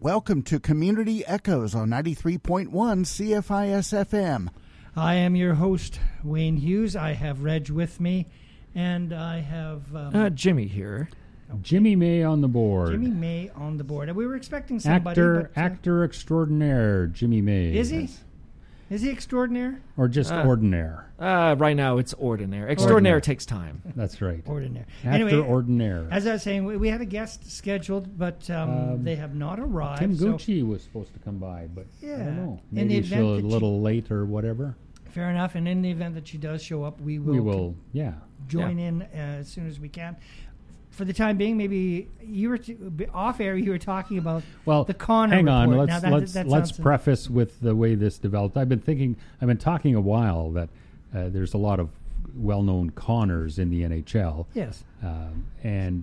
Welcome to Community Echoes on 93.1 CFIS FM. I am your host, Wayne Hughes. I have Reg with me, and I have um, Uh, Jimmy here. Jimmy May on the board. Jimmy May on the board. We were expecting somebody. actor, but, uh, actor extraordinaire, Jimmy May. Is he? Yes. Is he extraordinaire? Or just Uh, ordinaire. Uh, right now, it's ordinary. Extraordinary Ordinary. takes time. That's right. Ordinary. Actor anyway, ordinaire. as I was saying, we, we had a guest scheduled, but um, Um, they have not arrived. Tim so Gouchie was supposed to come by, but I Yeah. don't know. In the Maybe event she's a that she- little late or whatever. fair enough. And in the event that she does show up, we will, we will, yeah. join in uh, as soon as we can. For the time being, maybe you were t- off air. You were talking about Well, the Connor hang on. report. Let's Now that- let's that let's preface with the way this developed. I've been thinking. I've been talking a while that uh, there's a lot of well-known Connors in the NHL. Yes. Um, and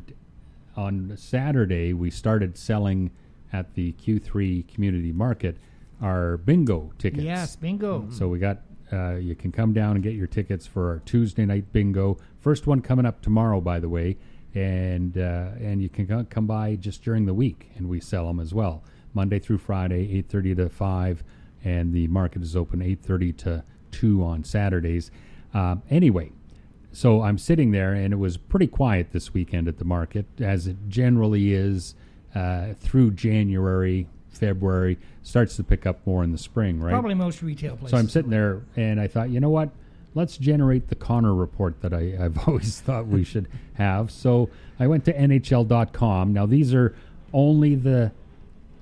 on Saturday, we started selling at the Q3 Community Market our bingo tickets. Yes, bingo. So we got. Uh, you can come down and get your tickets for our Tuesday night bingo. First one coming up tomorrow, by the way, and uh, and you can come by just during the week, and we sell them as well. Monday through Friday, eight thirty to five, and the market is open eight thirty to two on Saturdays. Um, anyway, so I'm sitting there, and it was pretty quiet this weekend at the market, as it generally is uh, through January, February. Starts to pick up more in the spring, right? Probably most retail places. So I'm sitting there, and I thought, you know what? Let's generate the Connor report that I, I've always thought we should have. So I went to NHL.com. Now, these are only the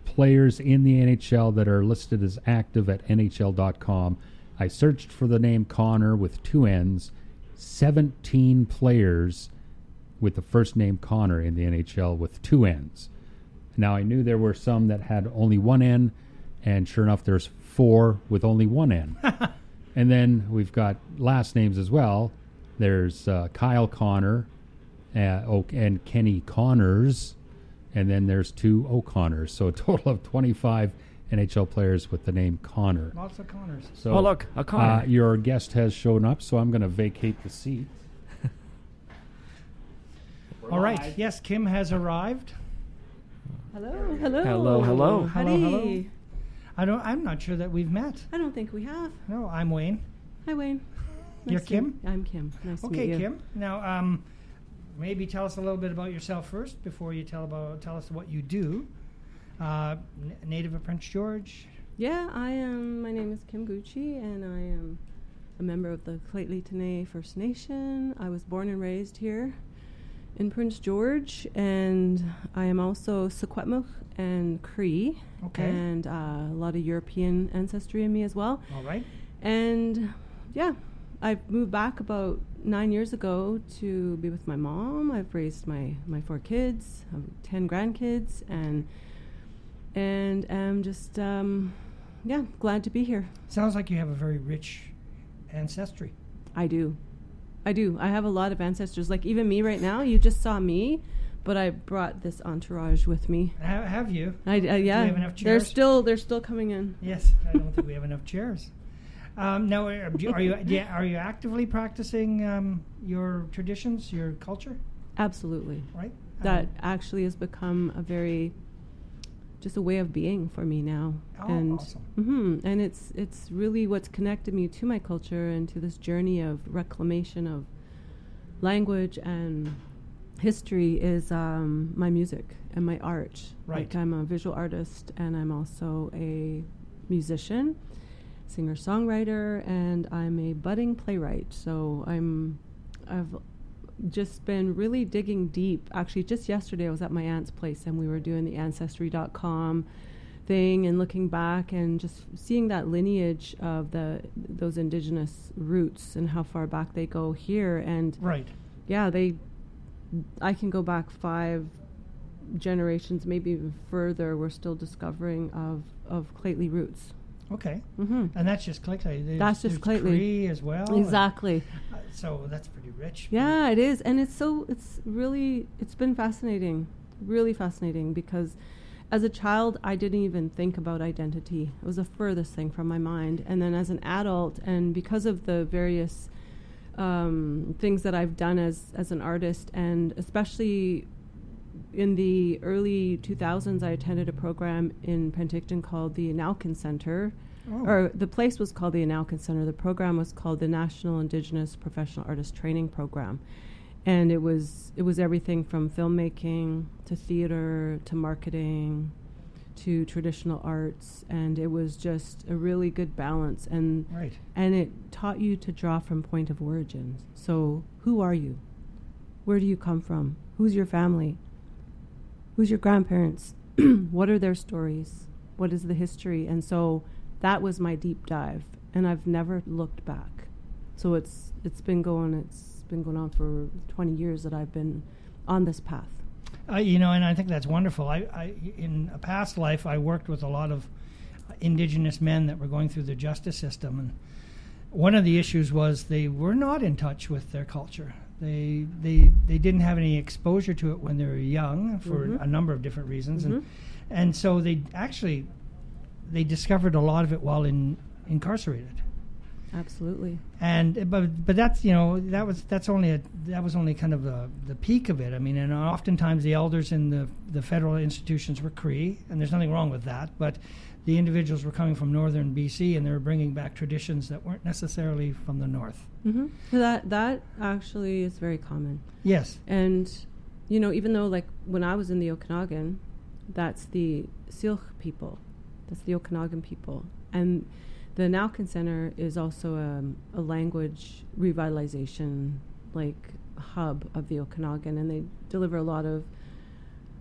players in the NHL that are listed as active at NHL.com. I searched for the name Connor with two N's, 17 players with the first name Connor in the NHL with two N's. Now, I knew there were some that had only one N, and sure enough, there's four with only one N. and then we've got last names as well. There's uh, Kyle Connor uh, oh, and Kenny Connors, and then there's two O'Connors. So a total of 25 NHL players with the name Connor. Lots of Connors. So, Oh, look, a Connor. Uh, your guest has shown up, so I'm going to vacate the seat. All right. Yes, Kim has arrived. Hello, hello. Hello, hello. Hello, hello. I don't. I'm not sure that we've met. I don't think we have. No, I'm Wayne. Hi, Wayne. You're to- Kim? I'm Kim. Nice to Okay, meet you. Okay, Kim. Now, um, maybe tell us a little bit about yourself first before you tell about tell us what you do. Uh, n- native of Prince George. Yeah, I am. My name is Kim Gouchie, and I am a member of the Lheidli T'enneh First Nation. I was born and raised here in Prince George, and I am also Secwepemc and Cree, Okay. and uh, a lot of European ancestry in me as well. All right. And yeah, I moved back about nine years ago to be with my mom. I've raised my, my four kids, I have ten grandkids, and and am just um, yeah glad to be here. Sounds like you have a very rich ancestry. I do, I do. I have a lot of ancestors. Like even me right now, you just saw me, but I brought this entourage with me. Ha- have you? I, uh, yeah, have enough they're still they're still coming in. Yes. I don't think we have enough chairs. Um, now, are you are you, yeah, are you actively practicing um, your traditions, your culture? Absolutely. Right. that Um, actually has become a very just a way of being for me now Oh, and awesome. mhm, and it's it's really what's connected me to my culture and to this journey of reclamation of language and history is um, my music and my art Right. like i'm a visual artist and i'm also a musician singer songwriter and i'm a budding playwright so i'm i've just been really digging deep. Actually, just yesterday I was at my aunt's place and we were doing the ancestry.com thing and looking back and just seeing that lineage of the those indigenous roots and how far back they go here and right. yeah, they I can go back 5 generations, maybe even further. We're still discovering of of Lheidli roots. Okay. Mhm. And that's just Lheidli. There's, That's just Lheidli. Cree as well. Exactly. So that's pretty rich. Yeah, it is, and it's so it's really it's been fascinating, really fascinating because as a child I didn't even think about identity. It was the furthest thing from my mind, and then as an adult, and because of the various um, things that I've done as as an artist, and especially in the early 2000s, I attended a program in Penticton called the En'owkin Center. Oh. Or the place was called the En'owkin Center. The program was called the National Indigenous Professional Artist Training Program, and it was it was everything from filmmaking to theater to marketing to traditional arts, and it was just a really good balance. And Right. and it taught you to draw from point of origin. So, who are you? Where do you come from? Who's your family? Who's your grandparents? what are their stories? What is the history? And so that was my deep dive, and I've never looked back. So it's it's been going it's been going on for 20 years that I've been on this path. Uh, you know, and I think that's wonderful. I, I, in a past life, I worked with a lot of indigenous men that were going through the justice system, and one of the issues was they were not in touch with their culture. They they they didn't have any exposure to it when they were young for Mhm. a number of different reasons, and Mhm. and so they actually they discovered a lot of it while in incarcerated Absolutely. and but but that's you know that was that's only a that was only kind of the the peak of it. I mean, and oftentimes the elders in the the federal institutions were Cree, and there's nothing wrong with that. But the individuals were coming from northern BC, and they were bringing back traditions that weren't necessarily from the north. hmm That that actually is very common. Yes, And, you know, even though, like, when I was in the Okanagan, that's the Syilx people, that's the Okanagan people. And the En'owkin Center is also um, a language revitalization, like, hub of the Okanagan, and they deliver a lot of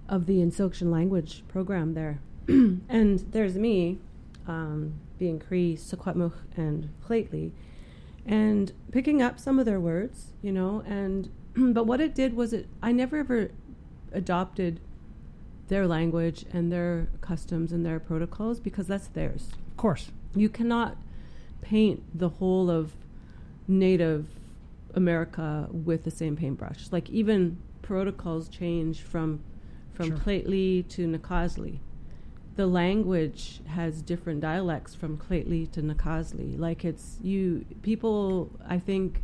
of the Insilkshan language program there. and there's me, um, being Cree, Secwepemc, and Lheidli, and picking up some of their words, you know, and but what it did was it I never ever adopted their language and their customs and their protocols because that's theirs. of course. You cannot paint the whole of Native America with the same paintbrush. Like even protocols change from from Sure. Lheidli to Nak'azdli. The language has different dialects from Lheidli to Nak'azdli. Like it's you people I think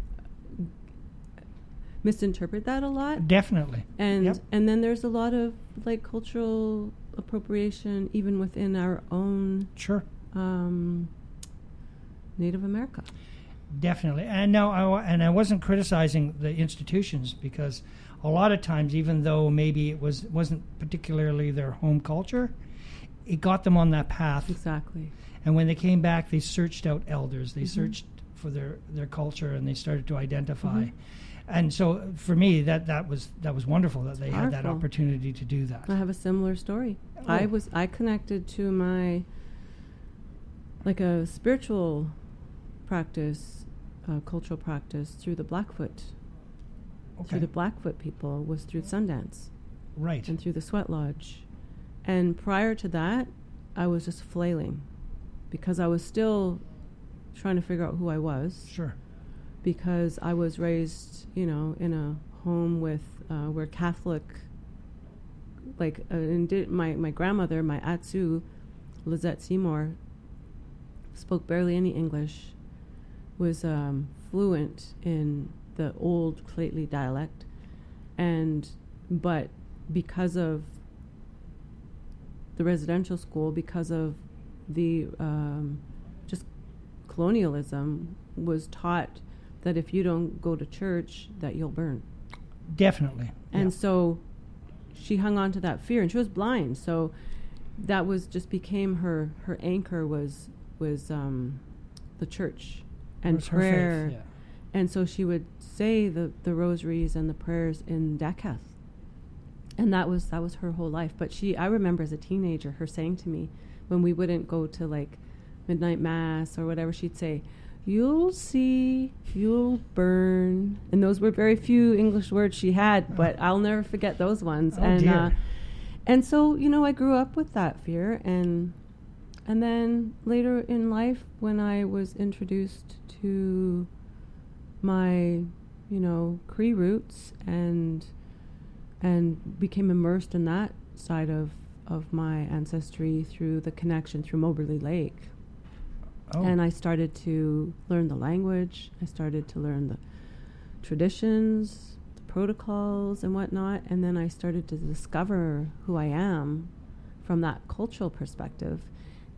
misinterpret that a lot Definitely. and Yep. and then there's a lot of like cultural appropriation even within our own Sure. um, Native America. Definitely, and no, I, and I wasn't criticizing the institutions because a lot of times, even though maybe it was wasn't particularly their home culture, it got them on that path. Exactly. And when they came back, they searched out elders. They Mhm. searched for their their culture, and they started to identify. Mhm. And so, for me, that that was that was wonderful that they had that opportunity to do that. I have a similar story. I Oh. was I connected to my like a spiritual practice, uh, cultural practice through the Blackfoot. Okay, Through the Blackfoot people was through Sundance right. and through the Sweat Lodge. And prior to that, I was just flailing because I was still trying to figure out who I was. Sure. Because I was raised, you know, in a home with uh, where Catholic, like uh, my my grandmother, my Atsu, Lizette Seymour, spoke barely any English, was um, fluent in the old Lheidli dialect, and but because of the residential school, because of the um, just colonialism, was taught that if you don't go to church, that you'll burn. Definitely. And yeah. so she hung on to that fear, and she was blind. So that was just became her her anchor was was um, the church and her faith, yeah. And so she would say the, the rosaries and the prayers in Dakelh. And that was that was her whole life. But she I remember as a teenager her saying to me when we wouldn't go to like midnight mass or whatever, she'd say, You'll see, you'll burn. And those were very few English words she had, but I'll never forget those ones. Oh, and uh and so, you know, I grew up with that fear and and then later in life when I was introduced to my, you know, Cree roots and and became immersed in that side of of my ancestry through the connection through Moberly Lake. Oh, And I started to learn the language. I started to learn the traditions, the protocols and whatnot. And then I started to discover who I am from that cultural perspective,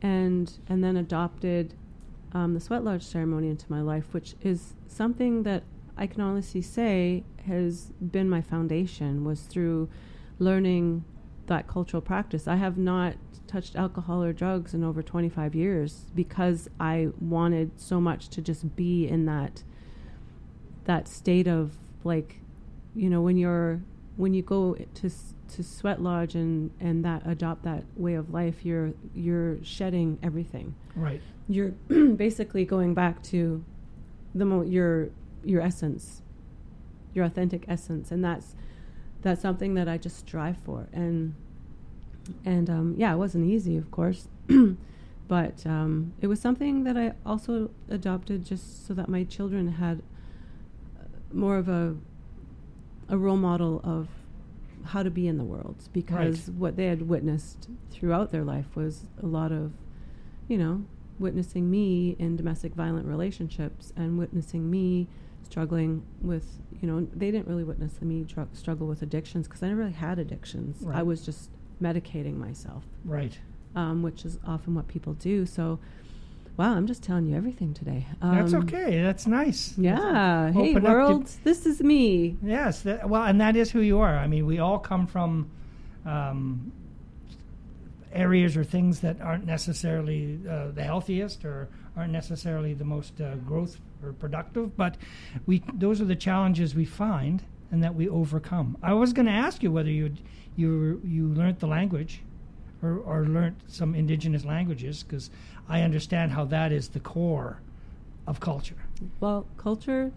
and and then adopted um, the sweat lodge ceremony into my life, which is something that I can honestly say has been my foundation. Was through learning that cultural practice. I have not touched alcohol or drugs in over 25 years because I wanted so much to just be in that that state of like you know when you're when you go to to sweat lodge and and that adopt that way of life you're you're shedding everything Right. you're basically going back to the mo- your your essence your authentic essence and that's that's something that I just strive for. And and um, yeah it wasn't easy of course but um, it was something that I also adopted just so that my children had uh, more of a a role model of how to be in the world because what they had witnessed throughout their life was a lot of you know witnessing me in domestic violent relationships and witnessing me struggling with you know they didn't really witness me tr- struggle with addictions because I never really had addictions I was just medicating myself Right. um, which is often what people do so wow I'm just telling you everything today That's Um, okay. That's nice. yeah hey Open up to- world this is me Yes. That, well, and that is who you are. I mean, we all come from um, areas or things that aren't necessarily uh, the healthiest or aren't necessarily the most uh, growth or productive, but we those are the challenges we find and that we overcome. I was going to ask you whether you you you learned the language or, or learned some indigenous languages because I understand how that is the core of culture. Well, culture,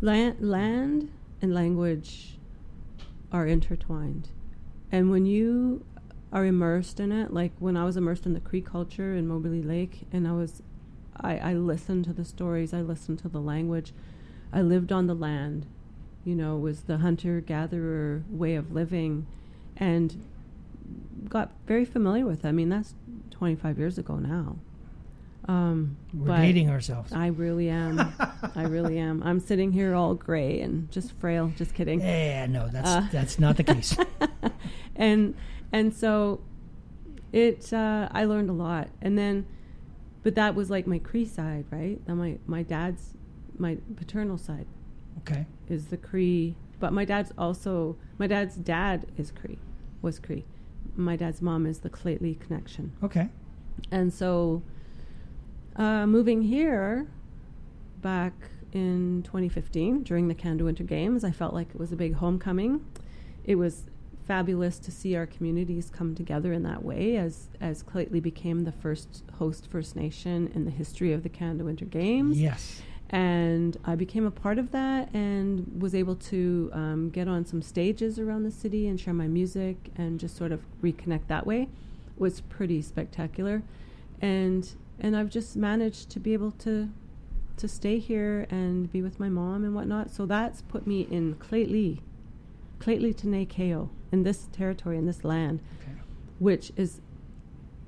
land, land, and language are intertwined, and when you are immersed in it, like when I was immersed in the Cree culture in Moberly Lake, and I was, I, I listened to the stories, I listened to the language, I lived on the land, you know, was the hunter gatherer way of living, and got very familiar with. It. I mean, that's twenty five years ago now. Um, We're dating ourselves. I really am. I really am. I'm sitting here all gray and just frail. Just kidding. Yeah, no, that's Uh. that's not the case. and and so it uh, I learned a lot. And then but that was like my Cree side, right? Then my my dad's my paternal side okay. is the Cree, but my dad's also my dad's dad is Cree, was Cree. My dad's mom is the Lheidli connection. Okay. And so, uh, moving here back in 2015 during the Canada Winter Games, I felt like it was a big homecoming. It was fabulous to see our communities come together in that way as as Lheidli became the first host First Nation in the history of the Canada Winter Games. Yes. and I became a part of that and was able to um, get on some stages around the city and share my music and just sort of reconnect that way it was pretty spectacular. And and I've just managed to be able to to stay here and be with my mom and whatnot. So that's put me in Lheidli Lheidli T'enneh Keyoh in this territory in this land Okay. which is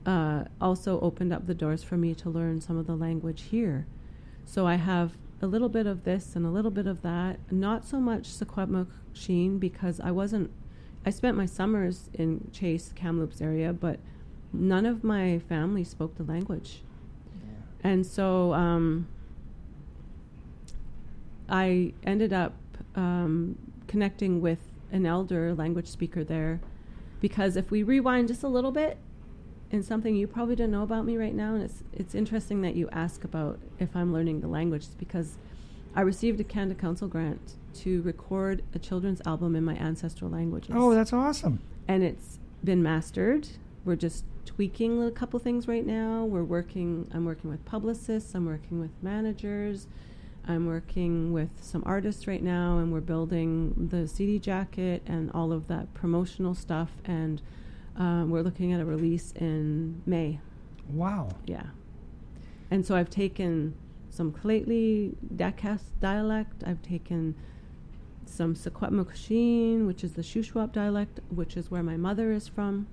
uh, also opened up the doors for me to learn some of the language here. So I have a little bit of this and a little bit of that. Not so much Sheen because I wasn't. I spent my summers in Chase Kamloops area, but none of my family spoke the language, and so um, I ended up um, connecting with an elder language speaker there because if we rewind just a little bit and something you probably don't know about me right now and it's it's interesting that you ask about if I'm learning the language because I received a Canada Council grant to record a children's album in my ancestral languages Oh, that's awesome. and it's been mastered. We're just tweaking a couple things right now. We're working. I'm working with publicists. I'm working with managers. I'm working with some artists right now, and we're building the CD jacket and all of that promotional stuff. And um, we're looking at a release in May. Wow. Yeah. And so I've taken some Lheidli Dakelh dialect. I've taken some Secwepemcsheen, which is the Shuswap dialect, which is where my mother is from.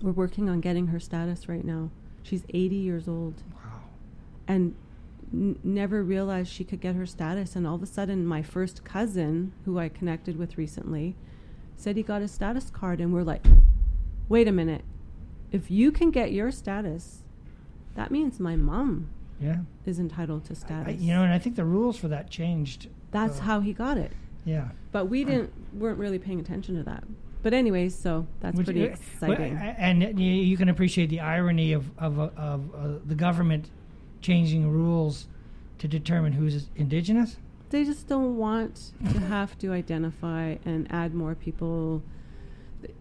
We're working on getting her status right now. She's 80 years old. Wow. And n- never realized she could get her status. And all of a sudden, my first cousin, who I connected with recently, said he got his status card. And we're like, wait a minute. If you can get your status, that means my mom Yeah. is entitled to I, status. you know, and I think the rules for that changed. That's uh, how he got it. Yeah. But we didn't weren't really paying attention to that. But anyways, so that's Which- pretty uh, well, exciting. and you, you can appreciate the irony of of, uh, of uh, the government changing rules to determine who's indigenous. they just don't want to have to identify and add more people.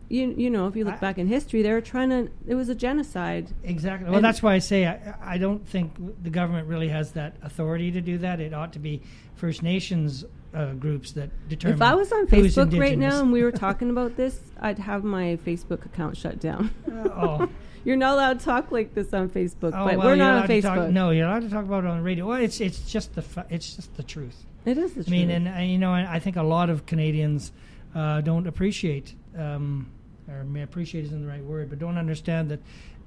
You you know, if you look I- back in history, they were trying to. It was a genocide. Exactly. Well, And- that's why I say I, I don't think the government really has that authority to do that. It ought to be First Nations uh, groups that determine. If I was on Facebook right now and we were talking about this, I'd have my Facebook account shut down. Uh, oh, You're not allowed to talk like this on Facebook, oh, but well, we're not on to talk- Facebook. no, you're allowed to talk about it on the radio. Well, it's it's just the it's just the truth. It is the truth. I mean, and you know, I I think a lot of Canadians uh, don't appreciate, um, or may appreciate isn't the right word, but don't understand that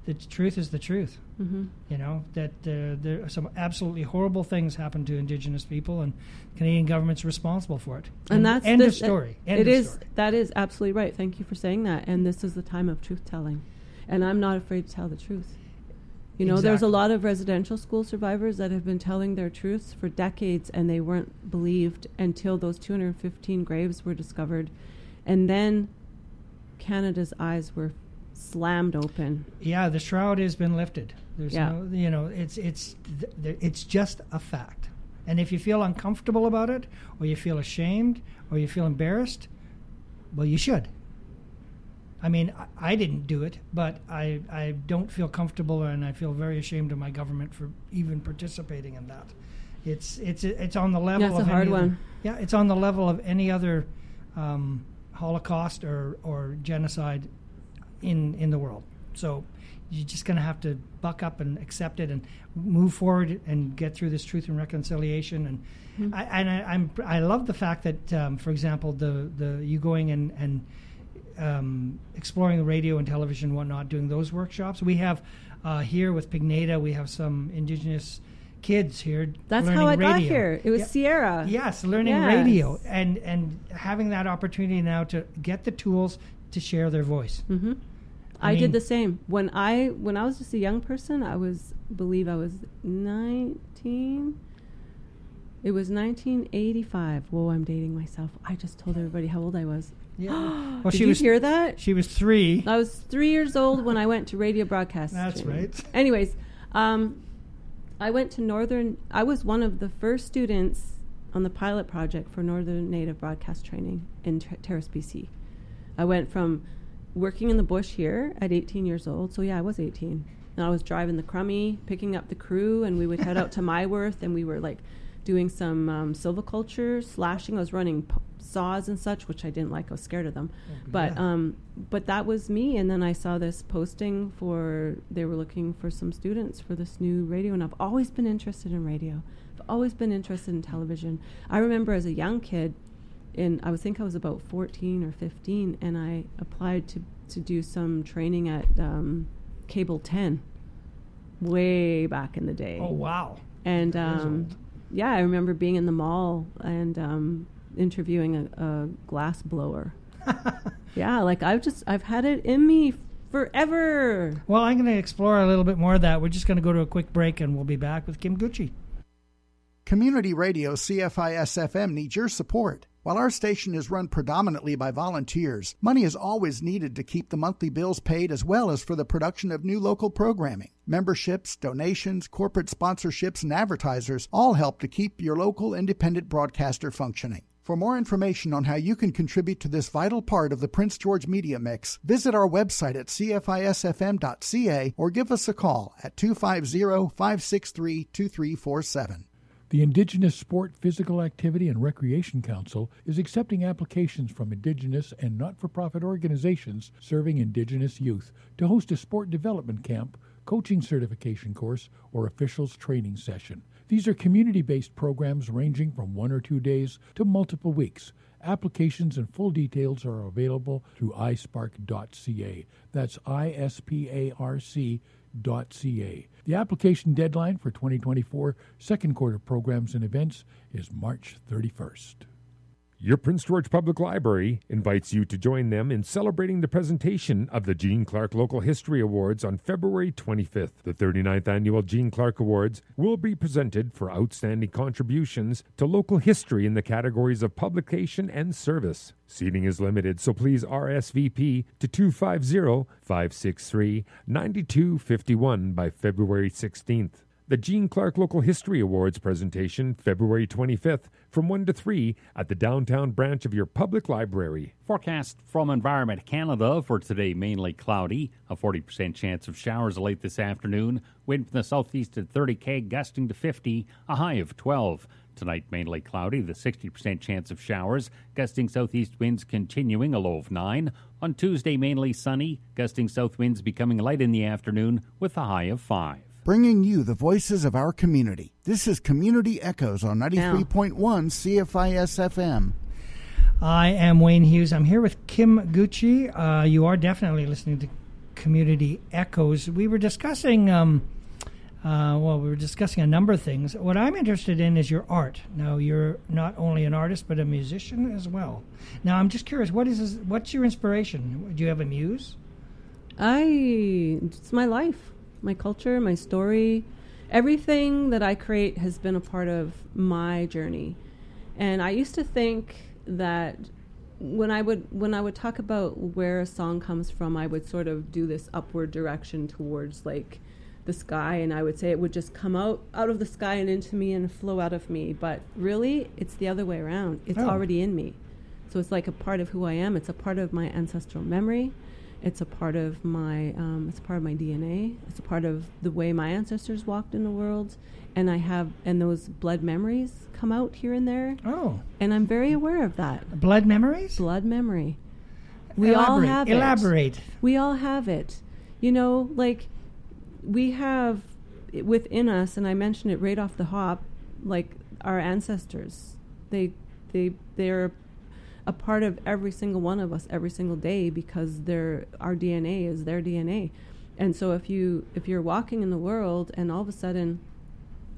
the truth is the truth. hmm You know that uh, there are some absolutely horrible things happen to Indigenous people, and Canadian government's responsible for it. and that's end the, of story. End It of is story. that is absolutely right. Thank you for saying that. And this is the time of truth telling, and I'm not afraid to tell the truth. You know, there's a lot of residential school survivors that have been telling their truths for decades, and they weren't believed until those 215 graves were discovered, and then Canada's eyes were slammed open. Yeah, the shroud has been lifted. There's Yeah. no, you know, it's it's th- th- it's just a fact. And if you feel uncomfortable about it, or you feel ashamed, or you feel embarrassed, well, you should. I mean, I, I didn't do it, but I I don't feel comfortable, and I feel very ashamed of my government for even participating in that. It's it's it's on the level. Yeah, it's a of hard any other- one. yeah, it's on the level of any other um, Holocaust or or genocide in in the world. So you're just going to have to buck up and accept it and move forward and get through this truth and reconciliation. And Mm-hmm. I, and I, I'm I love the fact that, um, for example, the the you going and and um, exploring the radio and television and whatnot, doing those workshops. We have uh, here with Pignata, we have some Indigenous kids here. That's how I got here. It was Yeah. Sierra. Yes, learning Yes. radio and and having that opportunity now to get the tools to share their voice. hmm I I, mean- did the same when I when I was just a young person. I was believe I was nineteen. It was 1985. Whoa, I'm dating myself. I just told everybody how old I was. Yeah. well, Did she you was hear that? she was three. I was three years old when I went to radio broadcast. That's right. Anyways, um, I went to Northern. I was one of the first students on the pilot project for Northern Native Broadcast Training in Ter- Terrace, BC. I went from working in the bush here at 18 years old. So yeah, I was 18, and I was driving the crummy, picking up the crew, and we would head out to Myworth, and we were like doing some um, silviculture, slashing. I was running p- saws and such, which I didn't like. I was scared of them. But Yeah. um, but that was me. And then I saw this posting for they were looking for some students for this new radio, and I've always been interested in radio. I've always been interested in television. I remember as a young kid, in I would think I was about fourteen or fifteen, and I applied to to do some training at um, Cable Ten, way back in the day. Oh wow. And um, yeah, I remember being in the mall and um, interviewing a, a glass blower. yeah, like I've just I've had it in me forever. Well, I'm going to explore a little bit more of that. We're just going to go to a quick break, and we'll be back with Kim Gouchie. Community Radio CFIS FM needs your support. While our station is run predominantly by volunteers, money is always needed to keep the monthly bills paid as well as for the production of new local programming. Memberships, donations, corporate sponsorships, and advertisers all help to keep your local independent broadcaster functioning. For more information on how you can contribute to this vital part of the Prince George media mix, visit our website at cfisfm.ca or give us a call at 250 563 2347. The Indigenous Sport Physical Activity and Recreation Council is accepting applications from Indigenous and not for profit organizations serving Indigenous youth to host a sport development camp, coaching certification course, or officials training session. These are community based programs ranging from one or two days to multiple weeks. Applications and full details are available through isparc.ca. That's I S P A R C The application deadline for 2024 second quarter programs and events is March 31st. Your Prince George Public Library invites you to join them in celebrating the presentation of the Jean Clark Local History Awards on February 25th. The 39th annual Jean Clark Awards will be presented for outstanding contributions to local history in the categories of publication and service. Seating is limited, so please RSVP to 250 563 9251 by February 16th. The Jean Clark Local History Awards presentation, February 25th, from 1 to 3 at the downtown branch of your public library. Forecast from Environment Canada for today mainly cloudy, a 40% chance of showers late this afternoon, wind from the southeast at 30 k, gusting to 50, a high of 12. Tonight mainly cloudy, the 60% chance of showers, gusting southeast winds continuing, a low of 9. On Tuesday mainly sunny, gusting south winds becoming light in the afternoon with a high of 5 bringing you the voices of our community. This is Community Echoes on 93.1 CFIS FM. I am Wayne Hughes. I'm here with Kim Gouchie. Uh, you are definitely listening to Community Echoes. We were discussing, um, uh, well, we were discussing a number of things. What I'm interested in is your art. Now, you're not only an artist, but a musician as well. Now, I'm just curious, what is this, what's your inspiration? Do you have a muse? I, it's my life my culture, my story. Everything that I create has been a part of my journey. And I used to think that when I would when I would talk about where a song comes from, I would sort of do this upward direction towards like the sky and I would say it would just come out out of the sky and into me and flow out of me, but really it's the other way around. It's oh. already in me. So it's like a part of who I am. It's a part of my ancestral memory. It's a part of my um, it's a part of my DNA. It's a part of the way my ancestors walked in the world, and I have and those blood memories come out here and there. Oh, and I'm very aware of that. Blood memories. Blood memory. We Elaborate. all have Elaborate. it. We all have it. You know, like we have within us, and I mentioned it right off the hop, like our ancestors. They they they're a part of every single one of us every single day because their our DNA is their DNA. And so if you if you're walking in the world and all of a sudden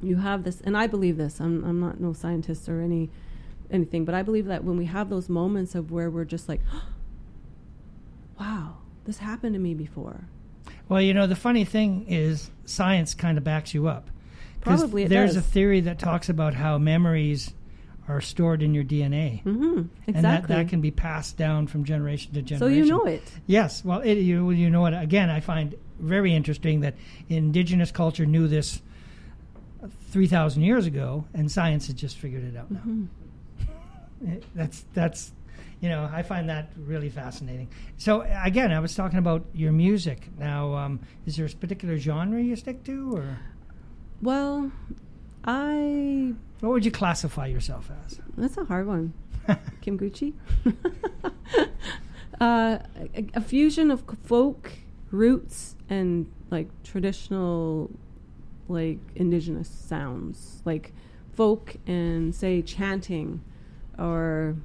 you have this and I believe this, I'm I'm not no scientist or any anything, but I believe that when we have those moments of where we're just like wow, this happened to me before. Well, you know, the funny thing is science kind of backs you up. Probably there's does. a theory that talks about how memories are stored in your DNA. Mm-hmm. Exactly. And that, that can be passed down from generation to generation. So you know it. Yes. Well, it, you, you know it. Again, I find very interesting that indigenous culture knew this 3,000 years ago, and science has just figured it out now. Mm-hmm. It, that's, that's, you know, I find that really fascinating. So, again, I was talking about your music. Now, um, is there a particular genre you stick to, or? Well, I. What would you classify yourself as? That's a hard one. Kim Gouchie. uh, a, a, fusion of folk roots and like traditional, like indigenous sounds, like folk and say chanting, or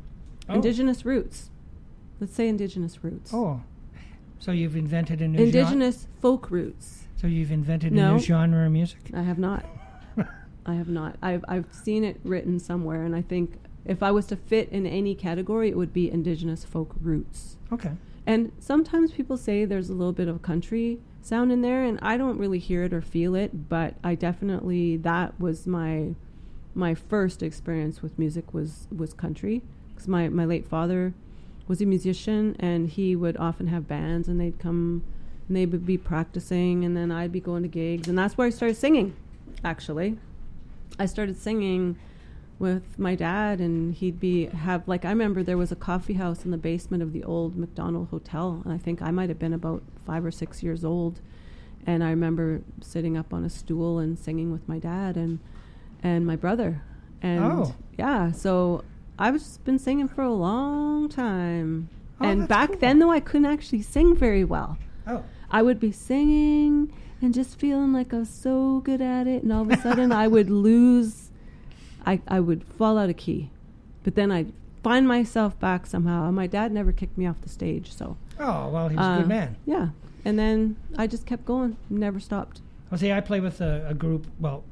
oh. indigenous roots. Let's say indigenous roots. Oh, so you've invented a new indigenous genre? folk roots. So you've invented no, a new genre of music. I have not. I have not. I've I've seen it written somewhere, and I think if I was to fit in any category, it would be indigenous folk roots. Okay. And sometimes people say there's a little bit of country sound in there, and I don't really hear it or feel it, but I definitely that was my my first experience with music was was country because my my late father was a musician, and he would often have bands, and they'd come and they would be practicing, and then I'd be going to gigs, and that's where I started singing, actually. I started singing with my dad and he'd be have like I remember there was a coffee house in the basement of the old McDonald Hotel and I think I might have been about 5 or 6 years old. And I remember sitting up on a stool and singing with my dad and and my brother. And oh. yeah so I've just been singing for a long time. Oh, and back cool. then though I couldn't actually sing very well. Oh. I would be singing and just feeling like I was so good at it, and all of a sudden I would lose, I, I would fall out of key. But then I'd find myself back somehow. And my dad never kicked me off the stage, so. Oh, well, he's uh, a good um, man. Yeah. and then I just kept going, never stopped. Well, see, I play with a, a group. Well,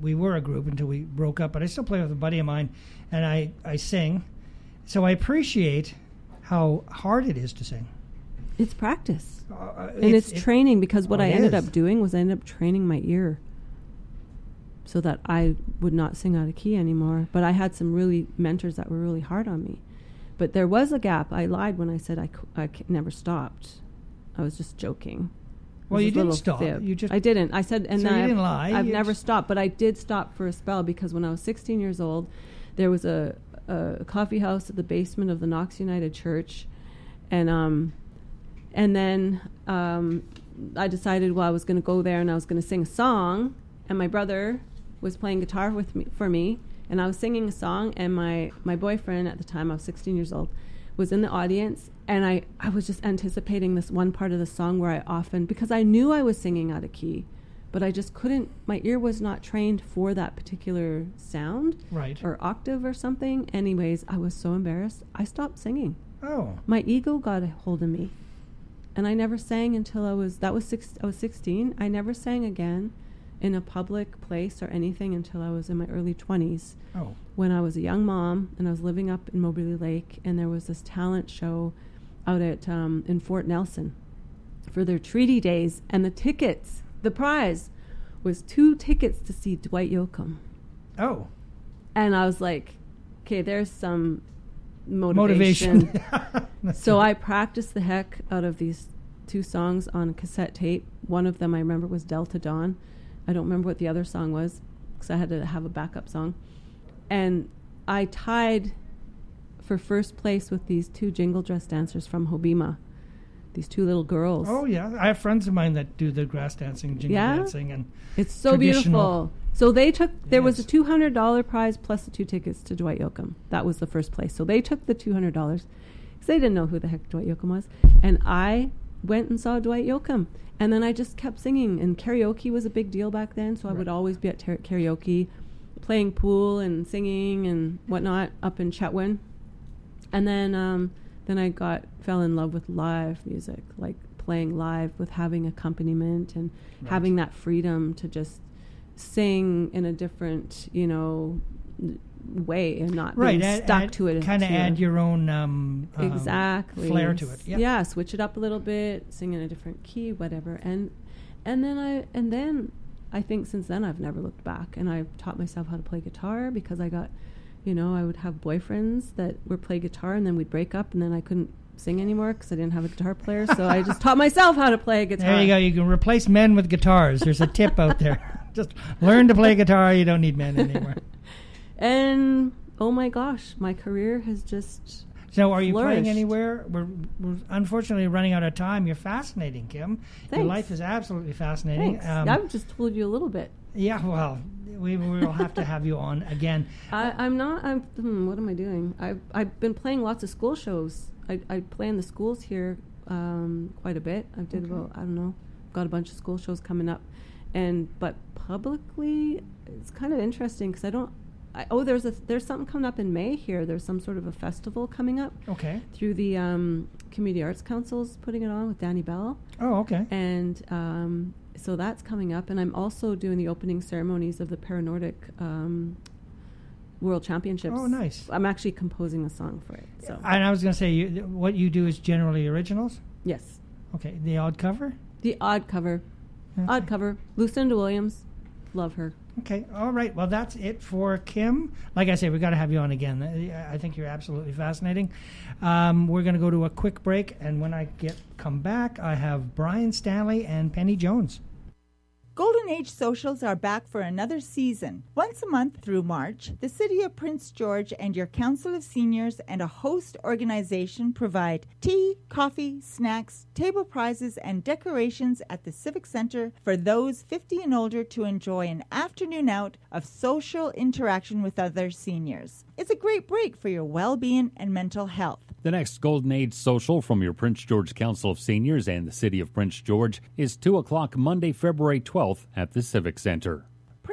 we were a group until we broke up, but I still play with a buddy of mine, and I, I sing. So I appreciate how hard it is to sing. It's practice. Uh, and it's, it- training because what Oh, I ended is. up doing was I ended up training my ear so that I would not sing out of key anymore. But I had some really mentors that were really hard on me. But there was a gap. I lied when I said I, c- I c- never stopped. I was just joking. Well, you didn't stop. fib. You just- I didn't. I said, and So you I've, didn't lie. I've You never stopped, but I did stop for a spell because when I was 16 years old, there was a, a coffee house at the basement of the Knox United Church, and um, and then um, I decided well I was going to go there and I was going to sing a song, and my brother was playing guitar with me for me, and I was singing a song, and my my boyfriend at the time I was 16 years old was in the audience, and I I was just anticipating this one part of the song where I often because I knew I was singing out of key. But I just couldn't. My ear was not trained for that particular sound Right. or octave or something. Anyways, I was so embarrassed. I stopped singing Oh. my ego got a hold of me and i never sang until i was that was six i was 16 i never sang again in a public place or anything until i was in my early 20s Oh. when i was a young mom and i was living up in moberly lake and there was this talent show out at um, in fort nelson for their treaty days and the tickets the prize was two tickets to see dwight yoakam Oh. and i was like okay there's some motivation, Motivation. So. I practiced the heck out of these two songs on cassette tape. One of them I remember was Delta Dawn. I don't remember what the other song was because I had to have a backup song. And I tied for first place with these two jingle dress dancers from Hobbema, these two little girls. Oh yeah, I have friends of mine that do the grass dancing, jingle Yeah? dancing, and It's so beautiful. So they took there was a two hundred dollar prize plus the two tickets to Dwight Yoakam. That was the first place. So they took the two hundred dollars because they didn't know who the heck Dwight Yoakam was, and I went and saw Dwight Yoakam. And then I just kept singing, and karaoke was a big deal back then. So I would always be at ter- karaoke, playing pool and singing and whatnot up in Chetwynd. And then um, then I got fell in love with live music, like playing live with having accompaniment and having that freedom to just sing in a different, you know, way and not right, being add, stuck to it. Kind of add your own um, um, exactly flair to it. Yep. Yeah, switch it up a little bit, sing in a different key, whatever. And and then I and then I think since then I've never looked back, and I've taught myself how to play guitar because I got, you know, I would have boyfriends that would play guitar, and then we'd break up, and then I couldn't sing anymore because I didn't have a guitar player. So I just taught myself how to play a guitar. There you go. You can replace men with guitars. There's a tip out there. Just learn to play guitar. You don't need men anymore. And oh my gosh, my career has just So, are you Flourished. playing anywhere? We're, we're unfortunately running out of time. You're fascinating, Kim. Your life is absolutely fascinating. thanks. Um, I've just told you a little bit. yeah, well, we will have to have you on again. I, I'm not. I'm. Hmm, what am I doing? I've I've been playing lots of school shows. I, I play in the schools here um, quite a bit. I did Okay. about I don't know. Got a bunch of school shows coming up, and but publicly, it's kind of interesting because I don't. I, oh, there's a there's something coming up in May here. There's some sort of a festival coming up Okay. through the um, Community Arts Council's putting it on with Danny Bell Oh, okay. and um, so that's coming up. And I'm also doing the opening ceremonies of the Paranordic um, World Championships. Oh, nice. I'm actually composing a song for it. So And I was going to say, you, what you do is generally originals. yes, Okay. The odd cover. the odd cover, odd cover. Lucinda Williams, love her. Okay. All right. Well, that's it for Kim. Like I say, we've got to have you on again. I I think you're absolutely fascinating. Um, we're going to go to a quick break, and when I get come back, I have Bryan Stanley and Penny Jones. Golden Age socials are back for another season. Once a month through March, the City of Prince George and your Council of Seniors and a host organization provide tea, coffee, snacks, table prizes, and decorations at the Civic Center for those 50 and older to enjoy an afternoon out of social interaction with other seniors. It's a great break for your well being and mental health. The next Golden Age social from your Prince George Council of Seniors and the City of Prince George is 2 o'clock Monday, February 12th at the Civic Center.